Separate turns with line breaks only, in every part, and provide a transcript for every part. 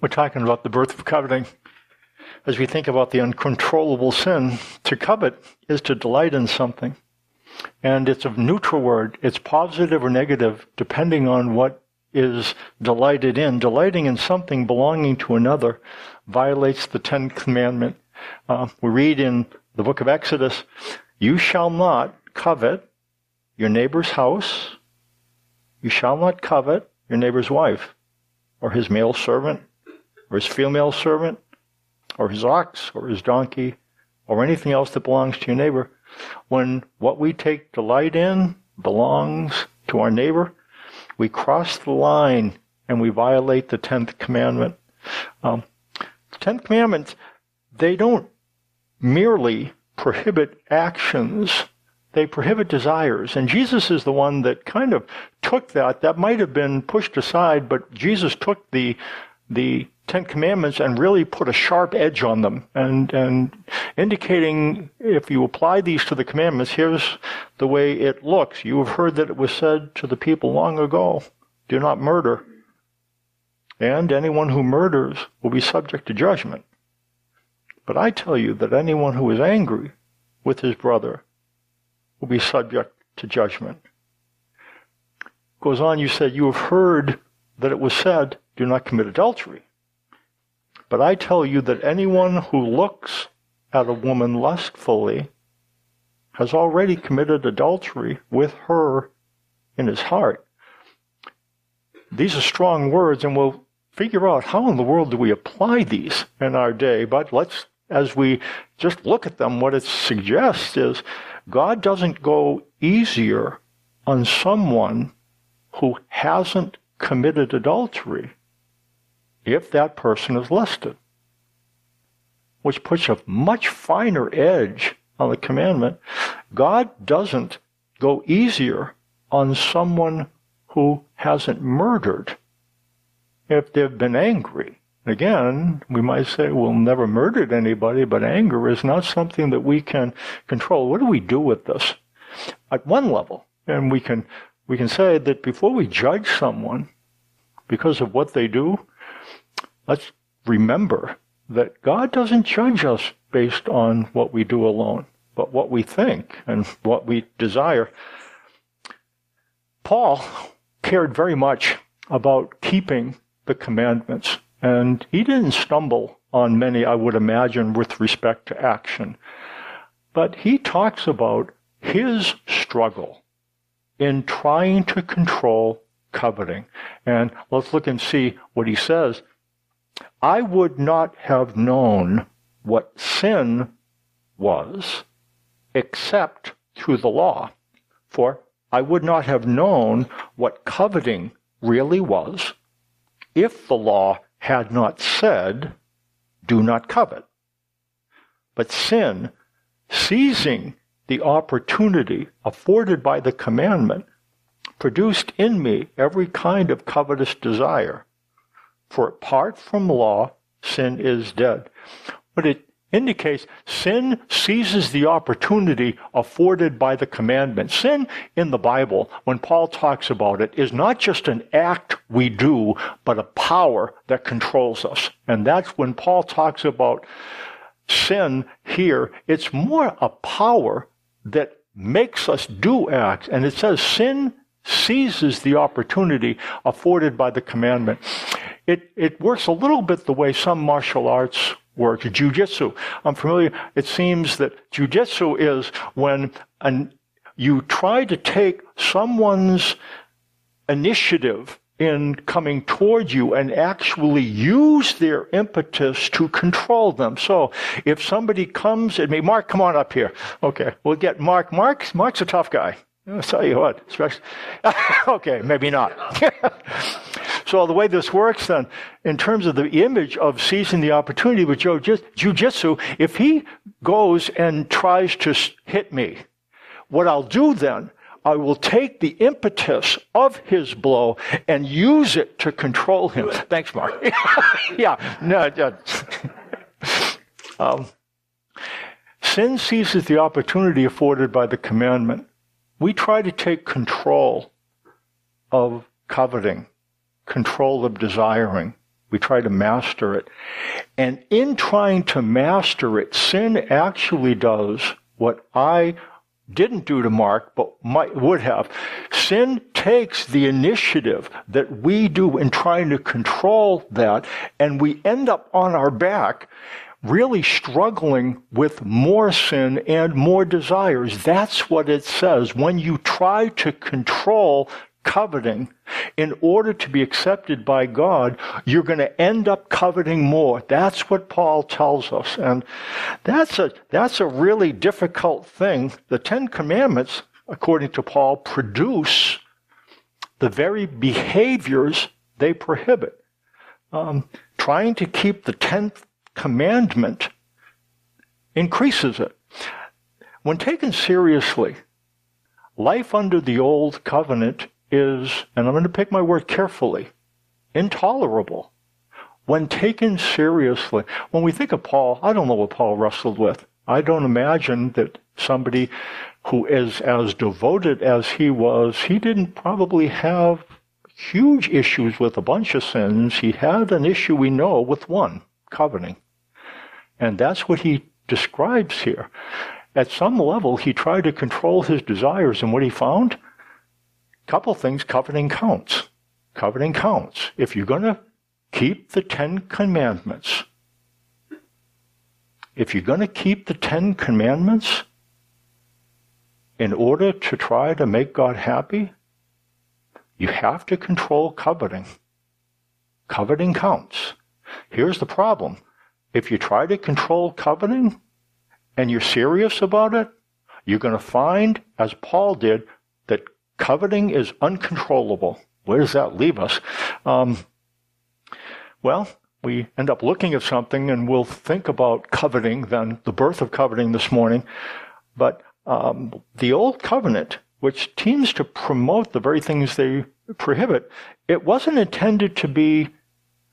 We're talking about the birth of coveting. As we think about the uncontrollable sin, to covet is to delight in something. And it's a neutral word. It's positive or negative depending on what is delighted in. Delighting in something belonging to another violates the Ten Commandment. Uh, we read in the book of Exodus, you shall not covet your neighbor's house. You shall not covet your neighbor's wife or his male servant or his female servant or his ox or his donkey or anything else that belongs to your neighbor. When what we take delight in belongs to our neighbor, we cross the line and we violate the tenth commandment. Um, the tenth commandments, they don't merely prohibit actions they prohibit desires. And Jesus is the one that kind of took that. That might have been pushed aside, but Jesus took the the Ten Commandments and really put a sharp edge on them and, and indicating if you apply these to the commandments, here's the way it looks. You have heard that it was said to the people long ago, do not murder. And anyone who murders will be subject to judgment. But I tell you that anyone who is angry with his brother will be subject to judgment. Goes on, you said, You have heard that it was said, Do not commit adultery. But I tell you that anyone who looks at a woman lustfully has already committed adultery with her in his heart. These are strong words, and we'll figure out how in the world do we apply these in our day. But let's, as we just look at them, what it suggests is God doesn't go easier on someone who hasn't committed adultery if that person is lusted, which puts a much finer edge on the commandment. God doesn't go easier on someone who hasn't murdered if they've been angry. Again, we might say we'll never murdered anybody, but anger is not something that we can control. What do we do with this? At one level, and we can we can say that before we judge someone because of what they do, let's remember that God doesn't judge us based on what we do alone, but what we think and what we desire. Paul cared very much about keeping the commandments. And he didn't stumble on many, I would imagine, with respect to action. But he talks about his struggle in trying to control coveting. And let's look and see what he says. I would not have known what sin was except through the law. For I would not have known what coveting really was if the law had not said, do not covet. But sin, seizing the opportunity afforded by the commandment, produced in me every kind of covetous desire. For apart from law, sin is dead. But it indicates sin seizes the opportunity afforded by the commandment. Sin in the Bible, when Paul talks about it, is not just an act we do, but a power that controls us. And that's when Paul talks about sin here, it's more a power that makes us do acts. And it says sin seizes the opportunity afforded by the commandment. It, it works a little bit the way some martial arts work, jujitsu. I'm familiar. It seems that jujitsu is when an, you try to take someone's initiative in coming toward you and actually use their impetus to control them. So if somebody comes at me, Mark, come on up here. Okay, we'll get Mark. Mark, Mark's a tough guy. I'll tell you what. okay, maybe not. So the way this works then, in terms of the image of seizing the opportunity with jujitsu, if he goes and tries to hit me, what I'll do then, I will take the impetus of his blow and use it to control him. Thanks, Mark. yeah, no, no. um, sin seizes the opportunity afforded by the commandment. We try to take control of coveting control of desiring. We try to master it. And in trying to master it, sin actually does what I didn't do to Mark, but might, would have. Sin takes the initiative that we do in trying to control that, and we end up on our back really struggling with more sin and more desires. That's what it says. When you try to control coveting in order to be accepted by God, you're going to end up coveting more. That's what Paul tells us. And that's a, that's a really difficult thing. The Ten Commandments, according to Paul, produce the very behaviors they prohibit. Um, trying to keep the tenth commandment increases it. When taken seriously, life under the old covenant is, and I'm going to pick my word carefully, intolerable. When taken seriously, when we think of Paul, I don't know what Paul wrestled with. I don't imagine that somebody who is as devoted as he was, he didn't probably have huge issues with a bunch of sins. He had an issue we know with one, coveting. And that's what he describes here. At some level, he tried to control his desires, and what he found? couple things coveting counts. Coveting counts. If you're going to keep the Ten Commandments, if you're going to keep the Ten Commandments in order to try to make God happy, you have to control coveting. Coveting counts. Here's the problem. If you try to control coveting and you're serious about it, you're going to find, as Paul did, that Coveting is uncontrollable. Where does that leave us? Um, well, we end up looking at something and we'll think about coveting, then the birth of coveting this morning. But um, the old covenant, which tends to promote the very things they prohibit, it wasn't intended to be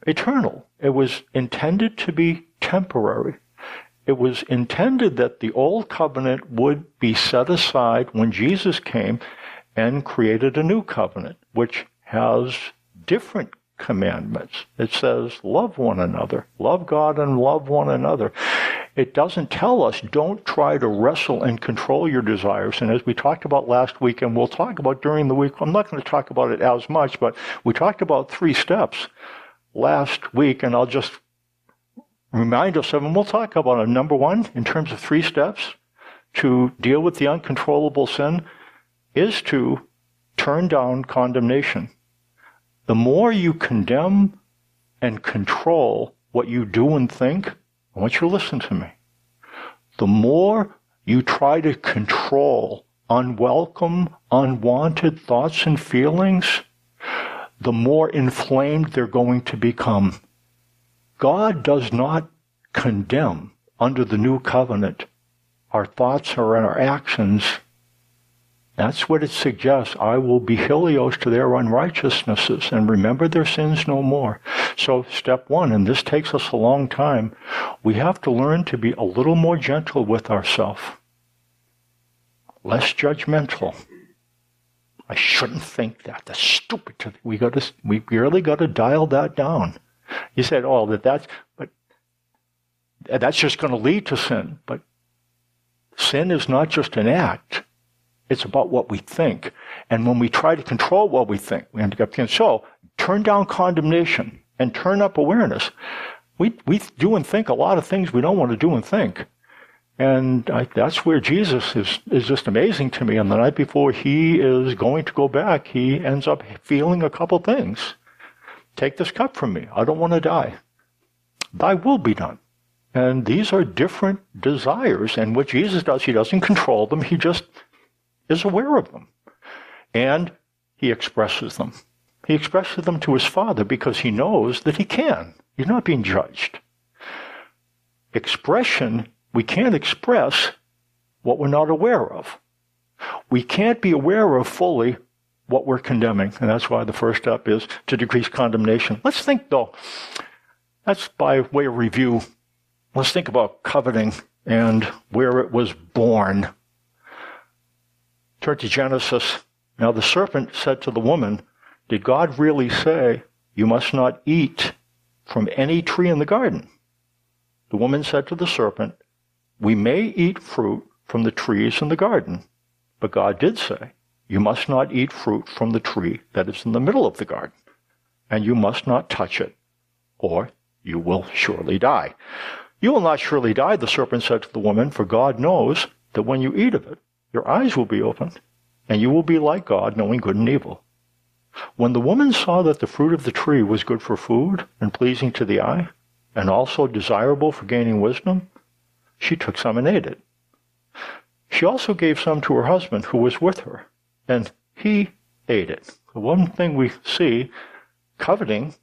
eternal. It was intended to be temporary. It was intended that the old covenant would be set aside when Jesus came and created a new covenant, which has different commandments. It says, love one another, love God and love one another. It doesn't tell us, don't try to wrestle and control your desires. And as we talked about last week, and we'll talk about during the week, I'm not going to talk about it as much, but we talked about three steps last week, and I'll just remind us of them. We'll talk about them. Number one, in terms of three steps to deal with the uncontrollable sin, is to turn down condemnation. The more you condemn and control what you do and think, I want you to listen to me. The more you try to control unwelcome, unwanted thoughts and feelings, the more inflamed they're going to become. God does not condemn under the new covenant our thoughts or our actions that's what it suggests. I will be helios to their unrighteousnesses and remember their sins no more. So step one, and this takes us a long time, we have to learn to be a little more gentle with ourselves. Less judgmental. I shouldn't think that. That's stupid. We got to, we really got to dial that down. You said, oh, that that's, but that's just going to lead to sin. But sin is not just an act. It's about what we think. And when we try to control what we think, we end up getting so turn down condemnation and turn up awareness. We, we do and think a lot of things we don't want to do and think. And I, that's where Jesus is, is just amazing to me. And the night before he is going to go back, he ends up feeling a couple things. Take this cup from me. I don't want to die. Thy will be done. And these are different desires. And what Jesus does, he doesn't control them. He just is aware of them. And he expresses them. He expresses them to his father because he knows that he can. He's not being judged. Expression, we can't express what we're not aware of. We can't be aware of fully what we're condemning. And that's why the first step is to decrease condemnation. Let's think though, that's by way of review. Let's think about coveting and where it was born. Turn to Genesis. Now the serpent said to the woman, Did God really say, You must not eat from any tree in the garden. The woman said to the serpent, We may eat fruit from the trees in the garden, but God did say, You must not eat fruit from the tree that is in the middle of the garden, and you must not touch it, or you will surely die. You will not surely die, the serpent said to the woman, for God knows that when you eat of it, your eyes will be opened, and you will be like God, knowing good and evil. When the woman saw that the fruit of the tree was good for food and pleasing to the eye, and also desirable for gaining wisdom, she took some and ate it. She also gave some to her husband who was with her, and he ate it. The one thing we see, coveting,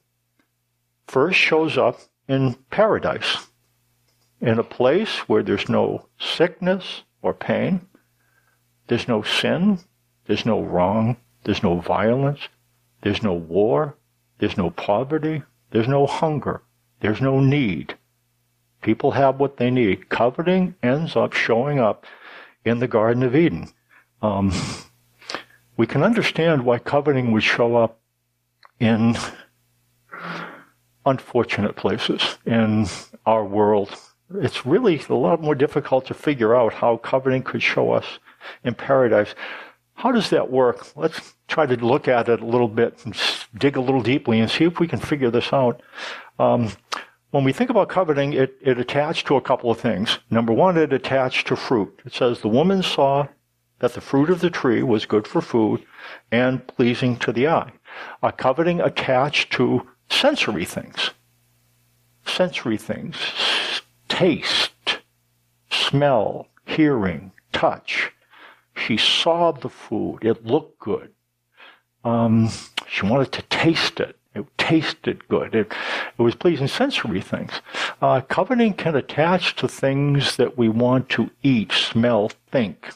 first shows up in paradise, in a place where there's no sickness or pain, there's no sin, there's no wrong, there's no violence, there's no war, there's no poverty, there's no hunger, there's no need. People have what they need. Coveting ends up showing up in the Garden of Eden. Um, we can understand why coveting would show up in unfortunate places in our world. It's really a lot more difficult to figure out how coveting could show us in paradise. How does that work? Let's try to look at it a little bit and dig a little deeply and see if we can figure this out. Um, when we think about coveting, it, it attached to a couple of things. Number one, it attached to fruit. It says the woman saw that the fruit of the tree was good for food and pleasing to the eye. A coveting attached to sensory things. Sensory things. Taste, smell, hearing, touch. She saw the food. It looked good. Um, she wanted to taste it. It tasted good. It, it was pleasing sensory things. Uh, coveting can attach to things that we want to eat, smell, think.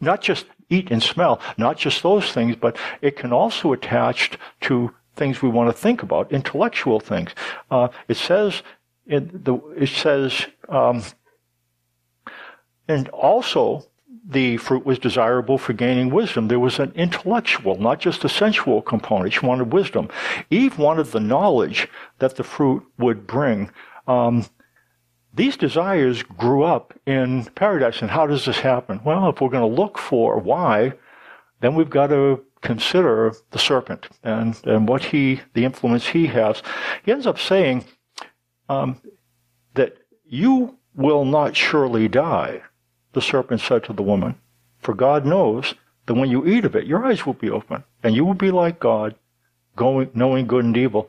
Not just eat and smell, not just those things, but it can also attach to things we want to think about, intellectual things. Uh, it says in the it says um, and also the fruit was desirable for gaining wisdom. There was an intellectual, not just a sensual component. She wanted wisdom. Eve wanted the knowledge that the fruit would bring. Um, these desires grew up in paradise. And how does this happen? Well, if we're going to look for why, then we've got to consider the serpent and, and what he, the influence he has. He ends up saying um, that you will not surely die the serpent said to the woman, For God knows that when you eat of it, your eyes will be open, and you will be like God, going, knowing good and evil.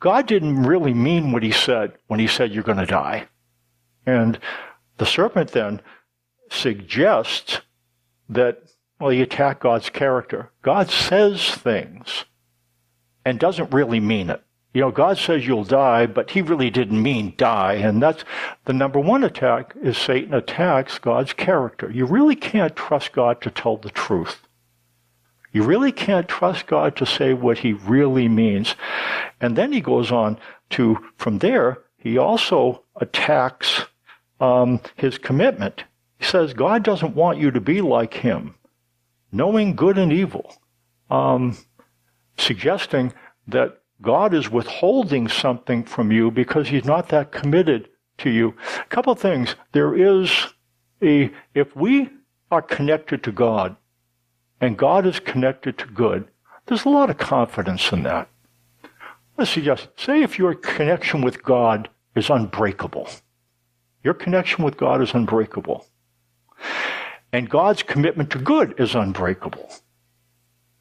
God didn't really mean what he said when he said you're going to die. And the serpent then suggests that, well, you attack God's character. God says things and doesn't really mean it. You know, God says you'll die, but he really didn't mean die. And that's the number one attack is Satan attacks God's character. You really can't trust God to tell the truth. You really can't trust God to say what he really means. And then he goes on to, from there, he also attacks um, his commitment. He says God doesn't want you to be like him, knowing good and evil, um, suggesting that God is withholding something from you because he's not that committed to you. A couple things. There is a, if we are connected to God and God is connected to good, there's a lot of confidence in that. Let's suggest, say if your connection with God is unbreakable. Your connection with God is unbreakable. And God's commitment to good is unbreakable.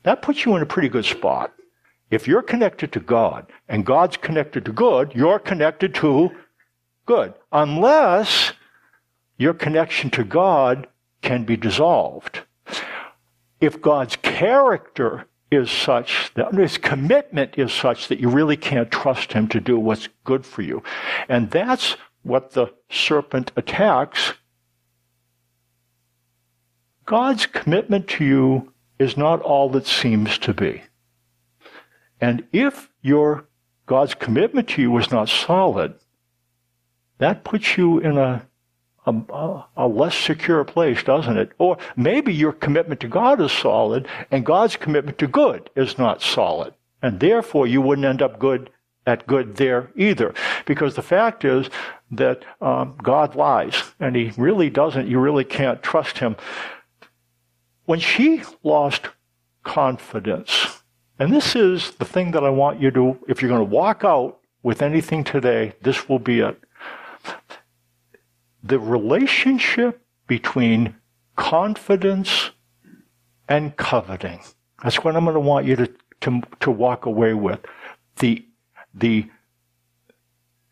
That puts you in a pretty good spot. If you're connected to God and God's connected to good, you're connected to good. Unless your connection to God can be dissolved. If God's character is such that his commitment is such that you really can't trust him to do what's good for you. And that's what the serpent attacks. God's commitment to you is not all that seems to be. And if your God's commitment to you was not solid, that puts you in a, a, a, less secure place, doesn't it? Or maybe your commitment to God is solid and God's commitment to good is not solid. And therefore you wouldn't end up good at good there either. Because the fact is that um, God lies, and He really doesn't. You really can't trust Him. When she lost confidence, and this is the thing that I want you to, if you're going to walk out with anything today, this will be it. The relationship between confidence and coveting. That's what I'm going to want you to, to, to walk away with. The, the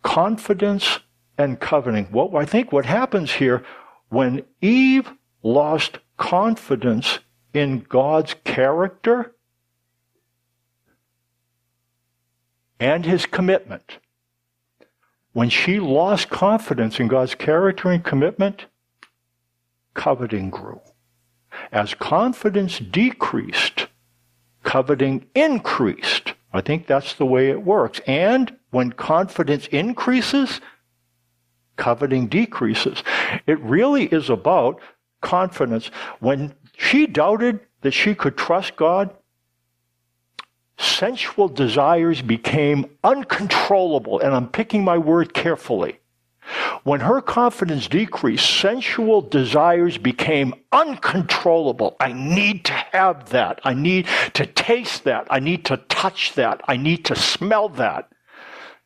confidence and coveting. What I think what happens here when Eve lost confidence in God's character and his commitment. When she lost confidence in God's character and commitment, coveting grew. As confidence decreased, coveting increased. I think that's the way it works. And when confidence increases, coveting decreases. It really is about confidence. When she doubted that she could trust God, sensual desires became uncontrollable. And I'm picking my word carefully. When her confidence decreased, sensual desires became uncontrollable. I need to have that. I need to taste that. I need to touch that. I need to smell that.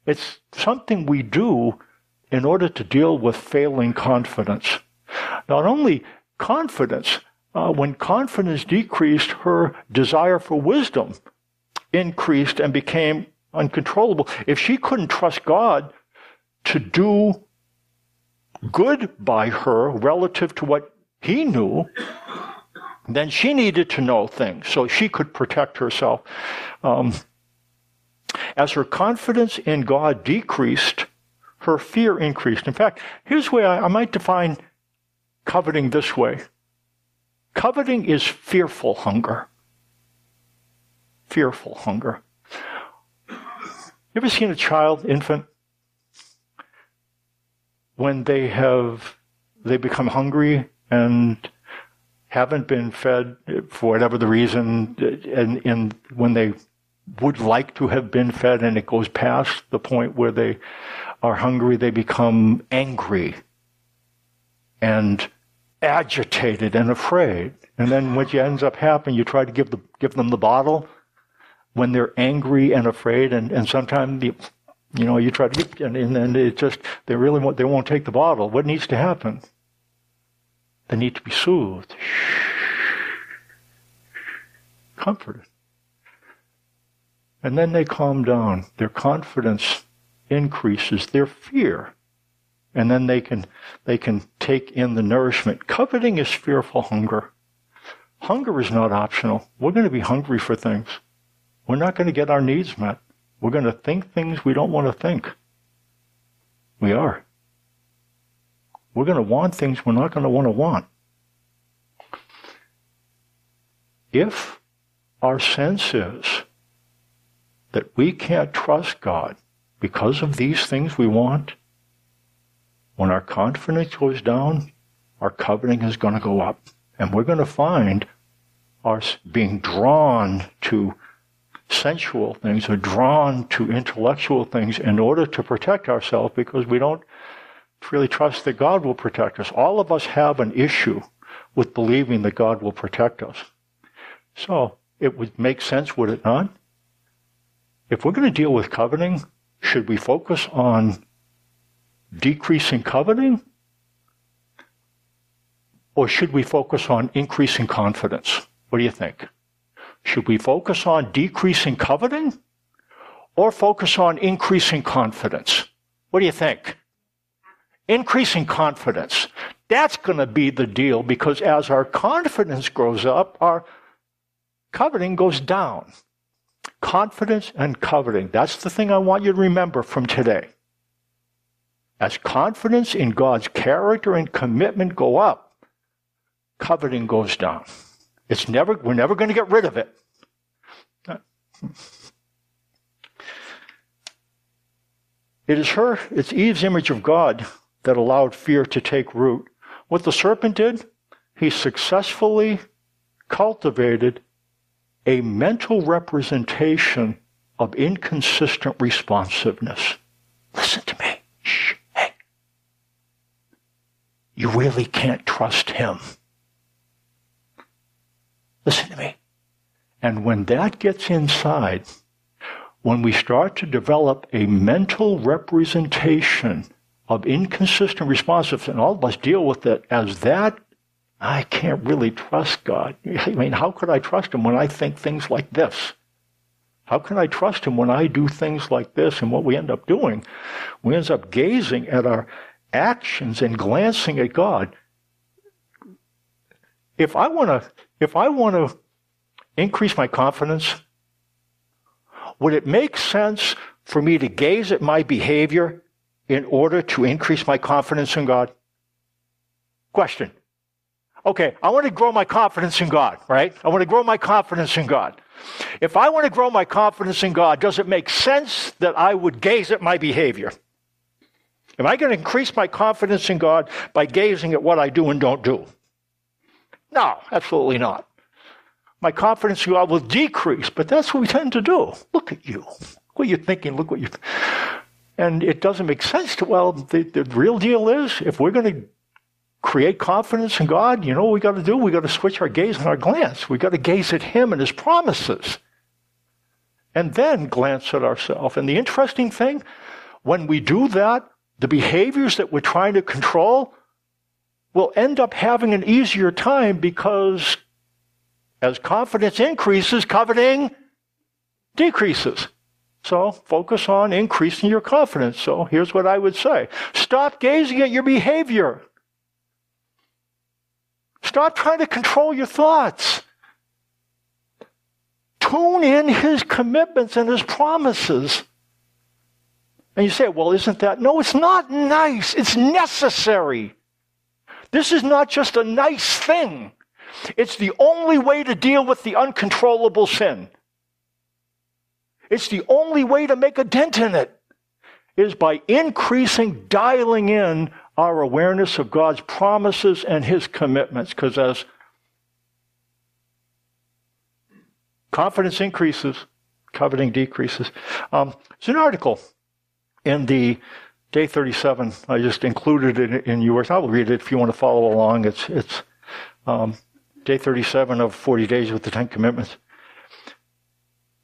It's something we do in order to deal with failing confidence. Not only confidence, uh, when confidence decreased, her desire for wisdom increased and became uncontrollable. If she couldn't trust God to do good by her relative to what he knew, then she needed to know things so she could protect herself. Um, as her confidence in God decreased, her fear increased. In fact, here's the way I, I might define coveting this way coveting is fearful hunger. Fearful hunger. You ever seen a child, infant, when they have they become hungry and haven't been fed for whatever the reason, and, and when they would like to have been fed and it goes past the point where they are hungry, they become angry and agitated and afraid. And then what ends up happening, you try to give, the, give them the bottle when they're angry and afraid, and, and sometimes you, you know you try to and, and then it just they really won't, they won't take the bottle. What needs to happen? They need to be soothed, comforted, and then they calm down. Their confidence increases their fear. And then they can, they can take in the nourishment. Coveting is fearful hunger. Hunger is not optional. We're going to be hungry for things. We're not going to get our needs met. We're going to think things we don't want to think. We are. We're going to want things we're not going to want to want. If our sense is that we can't trust God, because of these things we want, when our confidence goes down, our coveting is going to go up. And we're going to find us being drawn to sensual things or drawn to intellectual things in order to protect ourselves because we don't really trust that God will protect us. All of us have an issue with believing that God will protect us. So it would make sense, would it not? If we're going to deal with coveting, should we focus on decreasing coveting? Or should we focus on increasing confidence? What do you think? Should we focus on decreasing coveting or focus on increasing confidence? What do you think? Increasing confidence. That's going to be the deal because as our confidence grows up, our coveting goes down. Confidence and coveting. That's the thing I want you to remember from today. As confidence in God's character and commitment go up, coveting goes down. It's never, we're never going to get rid of it. It is her, it's Eve's image of God that allowed fear to take root. What the serpent did, he successfully cultivated a mental representation of inconsistent responsiveness. Listen to me. Shh. Hey. You really can't trust him. Listen to me. And when that gets inside, when we start to develop a mental representation of inconsistent responsiveness, and all of us deal with it as that, I can't really trust God. I mean, how could I trust Him when I think things like this? How can I trust Him when I do things like this? And what we end up doing, we end up gazing at our actions and glancing at God. If I want to, if I want to increase my confidence, would it make sense for me to gaze at my behavior in order to increase my confidence in God? Question. Okay, I want to grow my confidence in God, right? I want to grow my confidence in God. If I want to grow my confidence in God, does it make sense that I would gaze at my behavior? Am I going to increase my confidence in God by gazing at what I do and don't do? No, absolutely not my confidence in God will decrease. But that's what we tend to do. Look at you. Look what you're thinking. Look what you. And it doesn't make sense to. Well, the, the real deal is if we're going to create confidence in God, you know what we got to do? We got to switch our gaze and our glance. We got to gaze at Him and His promises, and then glance at ourselves. And the interesting thing, when we do that, the behaviors that we're trying to control will end up having an easier time because as confidence increases, coveting decreases. So focus on increasing your confidence. So here's what I would say stop gazing at your behavior. Stop trying to control your thoughts. Tune in his commitments and his promises. And you say, well, isn't that? No, it's not nice. It's necessary. This is not just a nice thing. It's the only way to deal with the uncontrollable sin. It's the only way to make a dent in it is by increasing, dialing in our awareness of God's promises and His commitments. Because as confidence increases, coveting decreases. Um, it's an article in the Day 37. I just included it in yours. I will read it if you want to follow along. It's it's um, day 37 of 40 days with the Ten Commitments.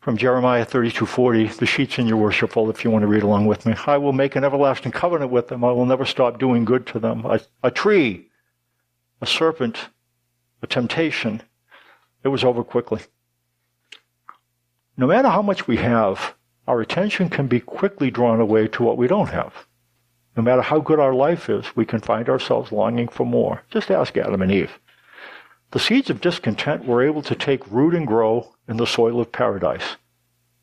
From Jeremiah 32:40, the sheets in your worship folder if you want to read along with me. I will make an everlasting covenant with them. I will never stop doing good to them. A, a tree, a serpent, a temptation. It was over quickly. No matter how much we have, our attention can be quickly drawn away to what we don't have. No matter how good our life is, we can find ourselves longing for more. Just ask Adam and Eve. The seeds of discontent were able to take root and grow in the soil of paradise.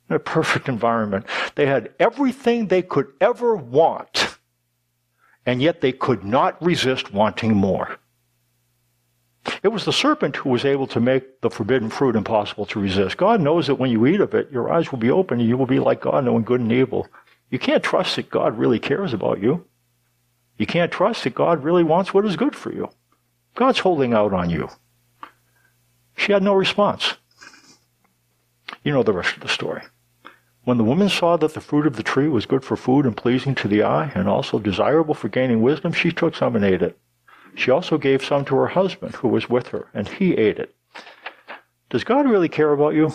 In a perfect environment. They had everything they could ever want, and yet they could not resist wanting more. It was the serpent who was able to make the forbidden fruit impossible to resist. God knows that when you eat of it, your eyes will be open and you will be like God, knowing good and evil. You can't trust that God really cares about you. You can't trust that God really wants what is good for you. God's holding out on you. She had no response. You know the rest of the story. When the woman saw that the fruit of the tree was good for food and pleasing to the eye, and also desirable for gaining wisdom, she took some and ate it. She also gave some to her husband who was with her, and he ate it. Does God really care about you?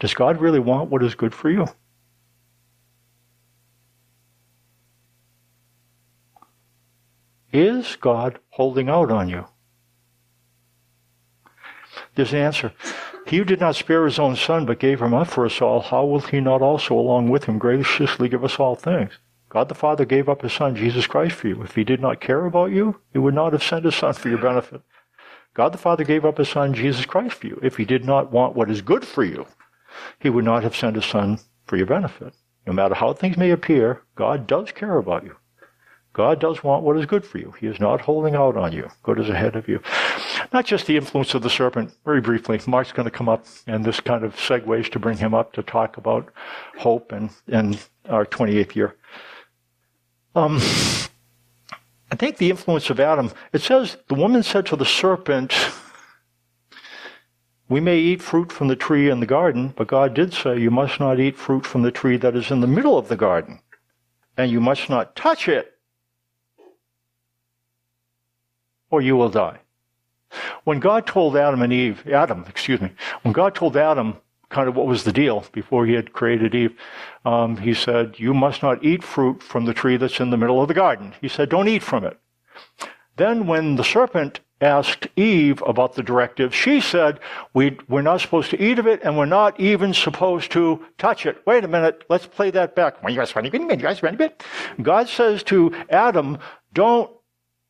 Does God really want what is good for you? Is God holding out on you? An answer. He who did not spare his own son, but gave him up for us all, how will he not also, along with him, graciously give us all things? God the Father gave up his son, Jesus Christ, for you. If he did not care about you, he would not have sent his son for your benefit. God the Father gave up his son, Jesus Christ, for you. If he did not want what is good for you, he would not have sent his son for your benefit. No matter how things may appear, God does care about you. God does want what is good for you. He is not holding out on you. God is ahead of you. Not just the influence of the serpent, very briefly. Mark's going to come up, and this kind of segues to bring him up to talk about hope and, and our 28th year. Um, I think the influence of Adam, it says, the woman said to the serpent, We may eat fruit from the tree in the garden, but God did say, You must not eat fruit from the tree that is in the middle of the garden, and you must not touch it, or you will die. When God told Adam and Eve, Adam, excuse me, when God told Adam kind of what was the deal before he had created Eve, um, he said, You must not eat fruit from the tree that's in the middle of the garden. He said, Don't eat from it. Then, when the serpent asked Eve about the directive, she said, we, We're not supposed to eat of it, and we're not even supposed to touch it. Wait a minute, let's play that back. God says to Adam, Don't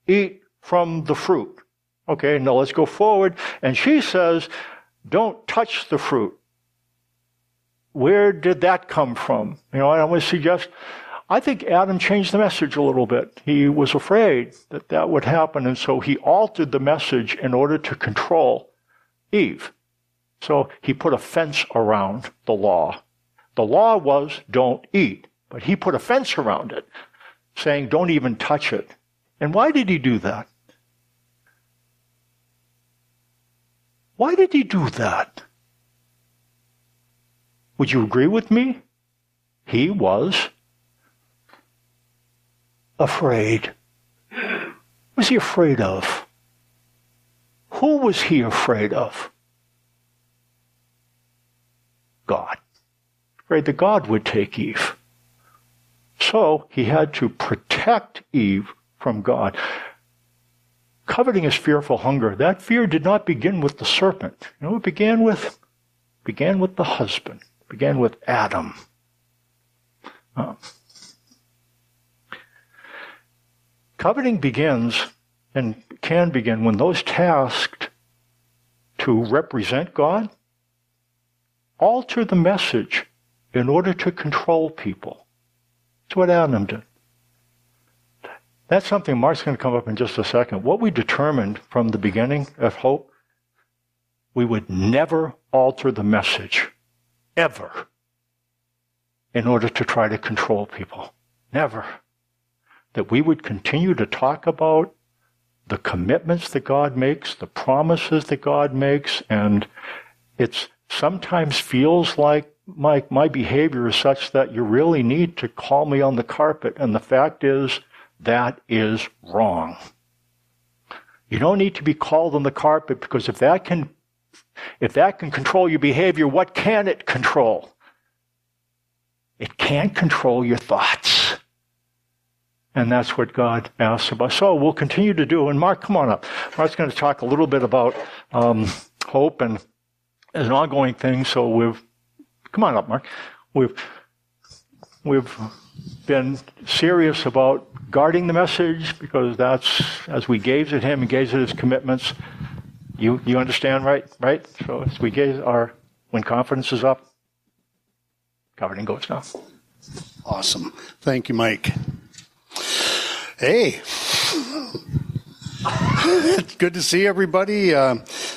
eat from the fruit. Okay, now let's go forward. And she says, Don't touch the fruit. Where did that come from? You know, I want to suggest, I think Adam changed the message a little bit. He was afraid that that would happen, and so he altered the message in order to control Eve. So he put a fence around the law. The law was don't eat, but he put a fence around it, saying don't even touch it. And why did he do that? Why did he do that? Would you agree with me? He was afraid. What was he afraid of? Who was he afraid of? God. Afraid that God would take Eve. So he had to protect Eve from God. Coveting is fearful hunger. That fear did not begin with the serpent. You know, it began with began with the husband It began with Adam. Uh, coveting begins and can begin when those tasked to represent God alter the message in order to control people. That's what Adam did. That's something Mark's going to come up in just a second. What we determined from the beginning of hope, we would never alter the message ever in order to try to control people. Never. That we would continue to talk about the commitments that God makes, the promises that God makes, and it sometimes feels like my, my behavior is such that you really need to call me on the carpet, and the fact is, that is wrong. You don't need to be called on the carpet because if that can if that can control your behavior, what can it control? It can't control your thoughts. And that's what God asks of us. So we'll continue to do. And Mark, come on up. Mark's going to talk a little bit about um, hope and as an ongoing thing. So we've, come on up, Mark. We've, we've been serious about guarding the message because that's, as we gaze at him and gaze at his commitments, you, you understand, right? Right? So as we gaze our, when confidence is up, coveting goes down.
Awesome. Thank you, Mike. Hey. Good to see everybody. Uh,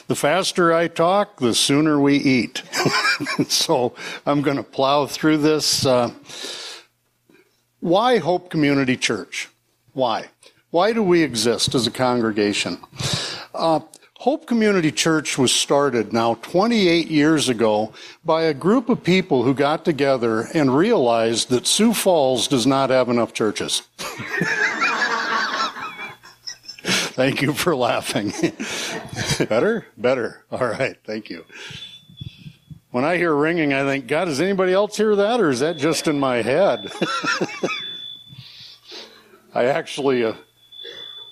the faster I talk, the sooner we eat. so I'm going to plow through this. Uh, why Hope Community Church? Why? Why do we exist as a congregation? Uh, Hope Community Church was started now 28 years ago by a group of people who got together and realized that Sioux Falls does not have enough churches. thank you for laughing. Better? Better. All right. Thank you. When I hear ringing, I think, God, does anybody else hear that or is that just in my head? I actually, uh,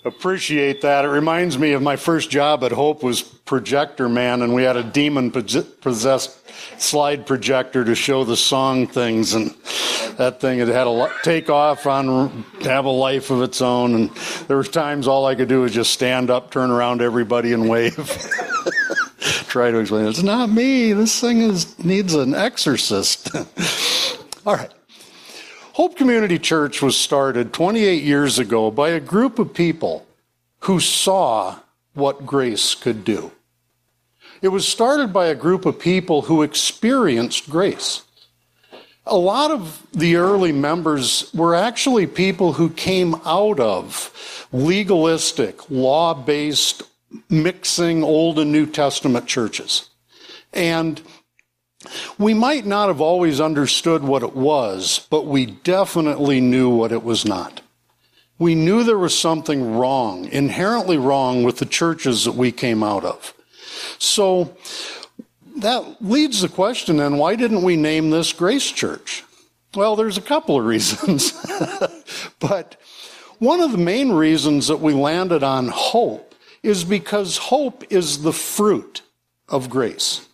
appreciate that. It reminds me of my first job at Hope was projector man, and we had a demon possessed slide projector to show the song things, and that thing had had a take off on have a life of its own. And there were times all I could do was just stand up, turn around everybody, and wave. Try to explain it's not me. This thing is needs an exorcist. all right. Hope Community Church was started 28 years ago by a group of people who saw what grace could do. It was started by a group of people who experienced grace. a lot of the early members were actually people who came out of legalistic, law based, mixing Old and New Testament churches. And we might not have always understood what it was, but we definitely knew what it was not. We knew there was something wrong, inherently wrong with the churches that we came out of. So that leads the question then why didn't we name this Grace Church? Well, there's a couple of reasons. but one of the main reasons that we landed on hope is because hope is the fruit of grace.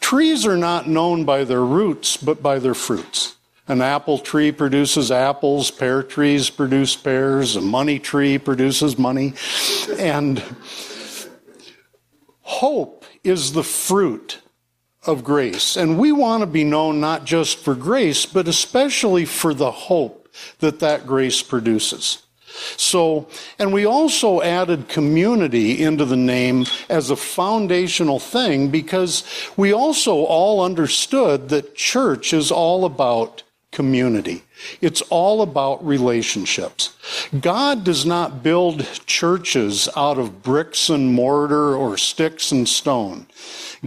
Trees are not known by their roots, but by their fruits. An apple tree produces apples, pear trees produce pears, a money tree produces money. And hope is the fruit of grace. And we want to be known not just for grace, but especially for the hope that that grace produces. So, and we also added community into the name as a foundational thing because we also all understood that church is all about community. It's all about relationships. God does not build churches out of bricks and mortar or sticks and stone.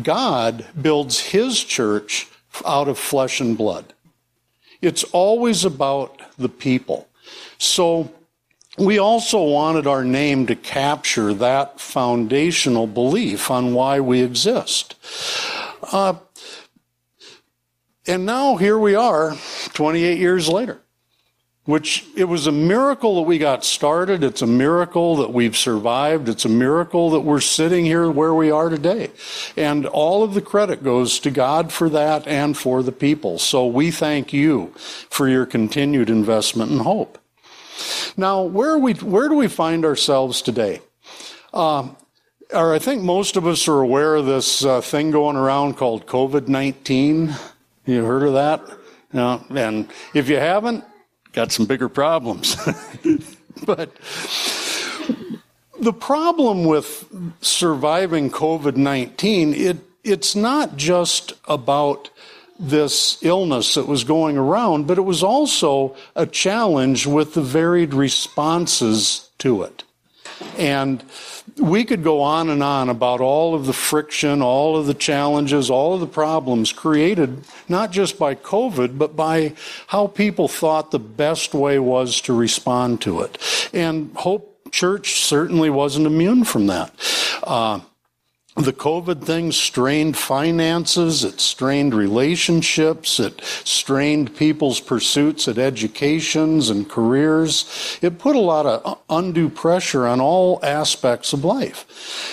God builds his church out of flesh and blood. It's always about the people. So we also wanted our name to capture that foundational belief on why we exist. Uh, and now here we are, 28 years later which it was a miracle that we got started. It's a miracle that we've survived. It's a miracle that we're sitting here where we are today. And all of the credit goes to God for that and for the people. So we thank you for your continued investment and hope. Now, where we, where do we find ourselves today? Or I think most of us are aware of this uh, thing going around called COVID-19. You heard of that? Yeah. And if you haven't, got some bigger problems. but the problem with surviving COVID 19, it, it's not just about this illness that was going around, but it was also a challenge with the varied responses to it. And we could go on and on about all of the friction, all of the challenges, all of the problems created not just by COVID, but by how people thought the best way was to respond to it. And Hope Church certainly wasn't immune from that. Uh, the COVID thing strained finances, it strained relationships, it strained people's pursuits at educations and careers. It put a lot of undue pressure on all aspects of life.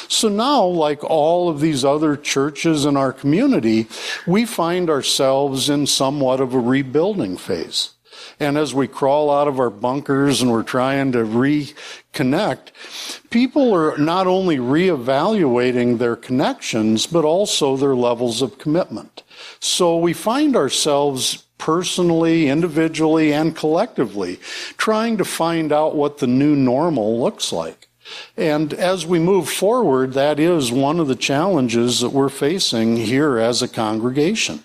So now, like all of these other churches in our community, we find ourselves in somewhat of a rebuilding phase. And as we crawl out of our bunkers and we're trying to reconnect, people are not only reevaluating their connections, but also their levels of commitment. So we find ourselves personally, individually, and collectively trying to find out what the new normal looks like. And as we move forward, that is one of the challenges that we're facing here as a congregation.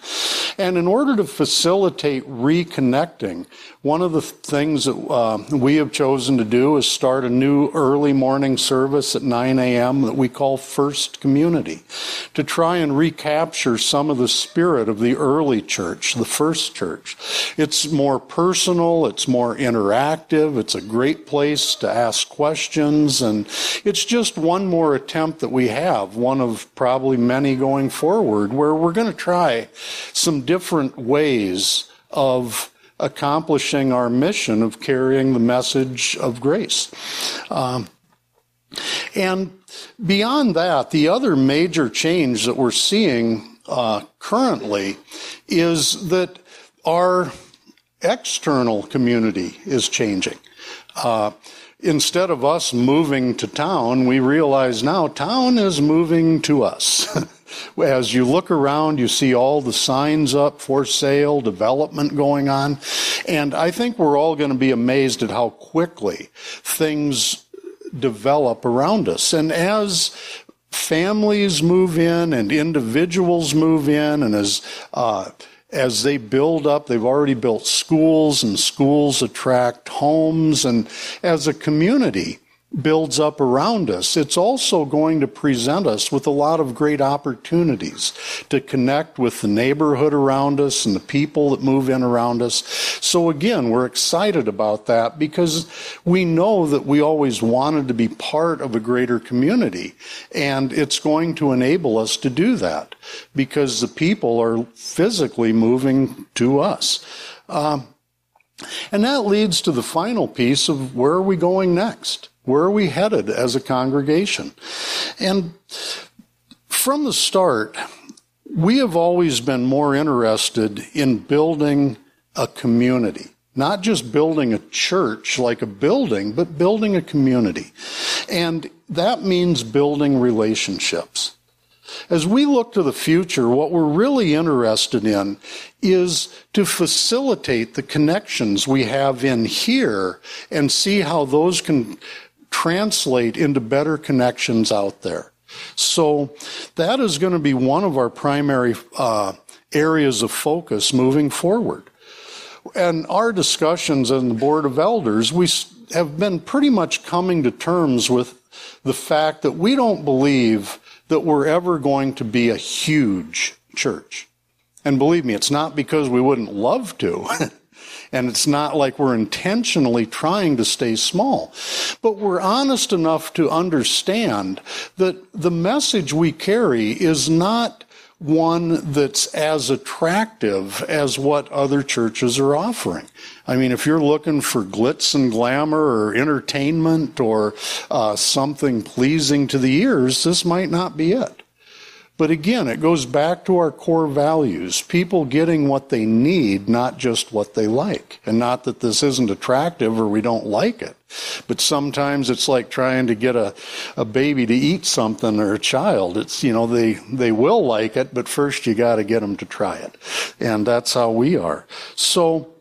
And in order to facilitate reconnecting, one of the things that uh, we have chosen to do is start a new early morning service at 9 a.m. that we call First Community to try and recapture some of the spirit of the early church, the first church. It's more personal, it's more interactive, it's a great place to ask questions and it's just one more attempt that we have, one of probably many going forward, where we're going to try some different ways of accomplishing our mission of carrying the message of grace. Um, and beyond that, the other major change that we're seeing uh, currently is that our external community is changing. Uh, instead of us moving to town, we realize now town is moving to us. As you look around, you see all the signs up for sale, development going on. And I think we're all going to be amazed at how quickly things develop around us. And as families move in and individuals move in and as uh, as they build up, they've already built schools, and schools attract homes, and as a community, builds up around us, it's also going to present us with a lot of great opportunities to connect with the neighborhood around us and the people that move in around us. So again, we're excited about that because we know that we always wanted to be part of a greater community and it's going to enable us to do that because the people are physically moving to us. Um, and that leads to the final piece of where are we going next? Where are we headed as a congregation? And from the start, we have always been more interested in building a community. Not just building a church like a building, but building a community. And that means building relationships. As we look to the future, what we're really interested in is to facilitate the connections we have in here and see how those can translate into better connections out there. So that is going to be one of our primary uh, areas of focus moving forward. And our discussions in the Board of Elders, we have been pretty much coming to terms with the fact that we don't believe that we're ever going to be a huge church. And believe me, it's not because we wouldn't love to. And it's not like we're intentionally trying to stay small. But we're honest enough to understand that the message we carry is not one that's as attractive as what other churches are offering. I mean, if you're looking for glitz and glamour or entertainment or uh, something pleasing to the ears, this might not be it. But again, it goes back to our core values. People getting what they need, not just what they like. And not that this isn't attractive or we don't like it. But sometimes it's like trying to get a, a baby to eat something or a child. It's, you know, they, they will like it, but first you gotta get them to try it. And that's how we are. So,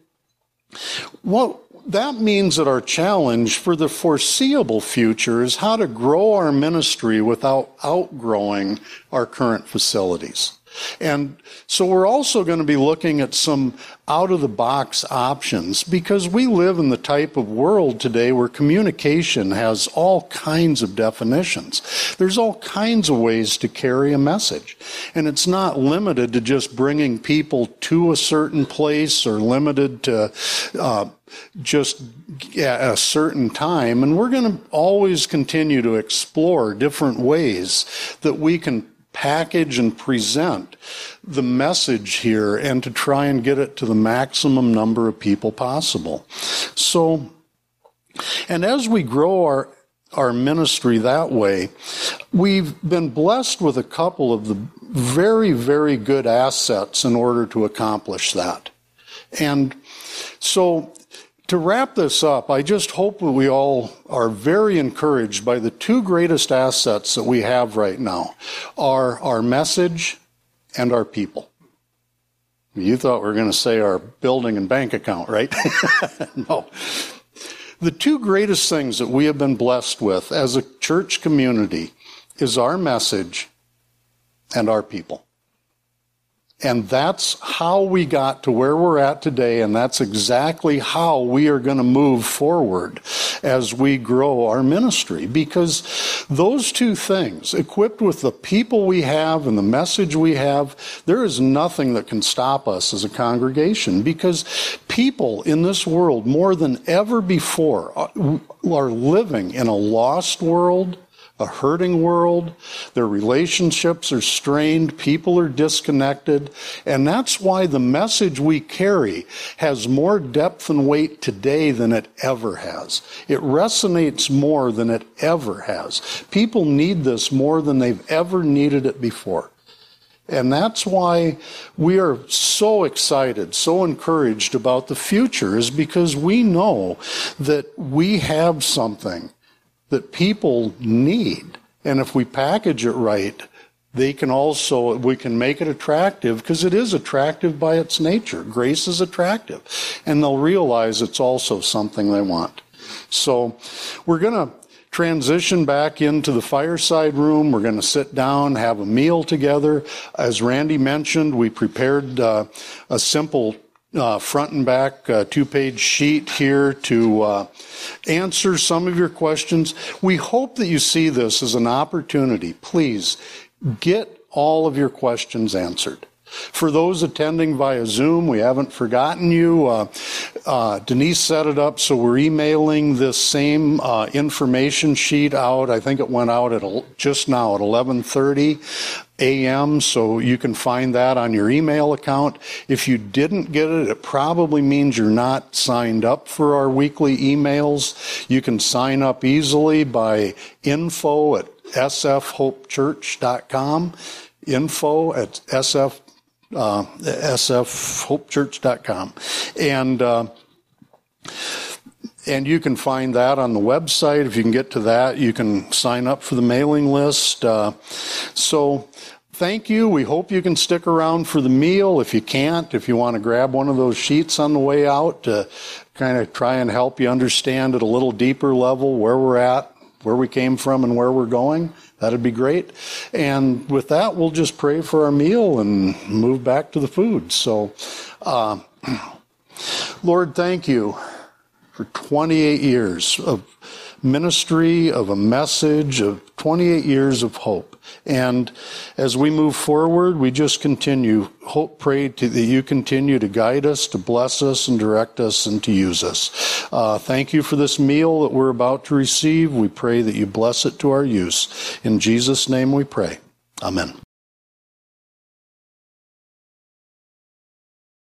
what, that means that our challenge for the foreseeable future is how to grow our ministry without outgrowing our current facilities. And so we're also going to be looking at some out of the box options because we live in the type of world today where communication has all kinds of definitions. There's all kinds of ways to carry a message. And it's not limited to just bringing people to a certain place or limited to uh, just at a certain time. And we're going to always continue to explore different ways that we can package and present the message here and to try and get it to the maximum number of people possible. So, and as we grow our our ministry that way, we've been blessed with a couple of the very, very good assets in order to accomplish that. And so to wrap this up, I just hope that we all are very encouraged by the two greatest assets that we have right now are our message and our people. You thought we were going to say our building and bank account, right? no. The two greatest things that we have been blessed with as a church community is our message and our people. And that's how we got to where we're at today, and that's exactly how we are going to move forward as we grow our ministry. Because those two things, equipped with the people we have and the message we have, there is nothing that can stop us as a congregation. Because people in this world, more than ever before, are living in a lost world a hurting world. Their relationships are strained. People are disconnected. And that's why the message we carry has more depth and weight today than it ever has. It resonates more than it ever has. People need this more than they've ever needed it before. And that's why we are so excited, so encouraged about the future is because we know that we have something that people need. And if we package it right, they can also, we can make it attractive because it is attractive by its nature. Grace is attractive. And they'll realize it's also something they want. So we're going to transition back into the fireside room. We're going to sit down, have a meal together. As Randy mentioned, we prepared uh, a simple uh, front and back uh, two page sheet here to uh, answer some of your questions. We hope that you see this as an opportunity. Please get all of your questions answered. For those attending via Zoom, we haven't forgotten you. Uh, uh, Denise set it up, so we're emailing this same uh, information sheet out. I think it went out at just now at 11:30 a.m. So you can find that on your email account. If you didn't get it, it probably means you're not signed up for our weekly emails. You can sign up easily by info at sfhopechurch.com info at sf uh, sfhopechurch.com. And, uh, and you can find that on the website. If you can get to that, you can sign up for the mailing list. Uh, so thank you. We hope you can stick around for the meal. If you can't, if you want to grab one of those sheets on the way out to kind of try and help you understand at a little deeper level where we're at, where we came from, and where we're going, That'd be great. And with that, we'll just pray for our meal and move back to the food. So, uh, Lord, thank you for 28 years of ministry, of a message, of 28 years of hope. And as we move forward, we just continue, hope, pray to, that you continue to guide us, to bless us, and direct us, and to use us. Uh, thank you for this meal that we're about to receive. We pray that you bless it to our use. In Jesus' name we pray. Amen.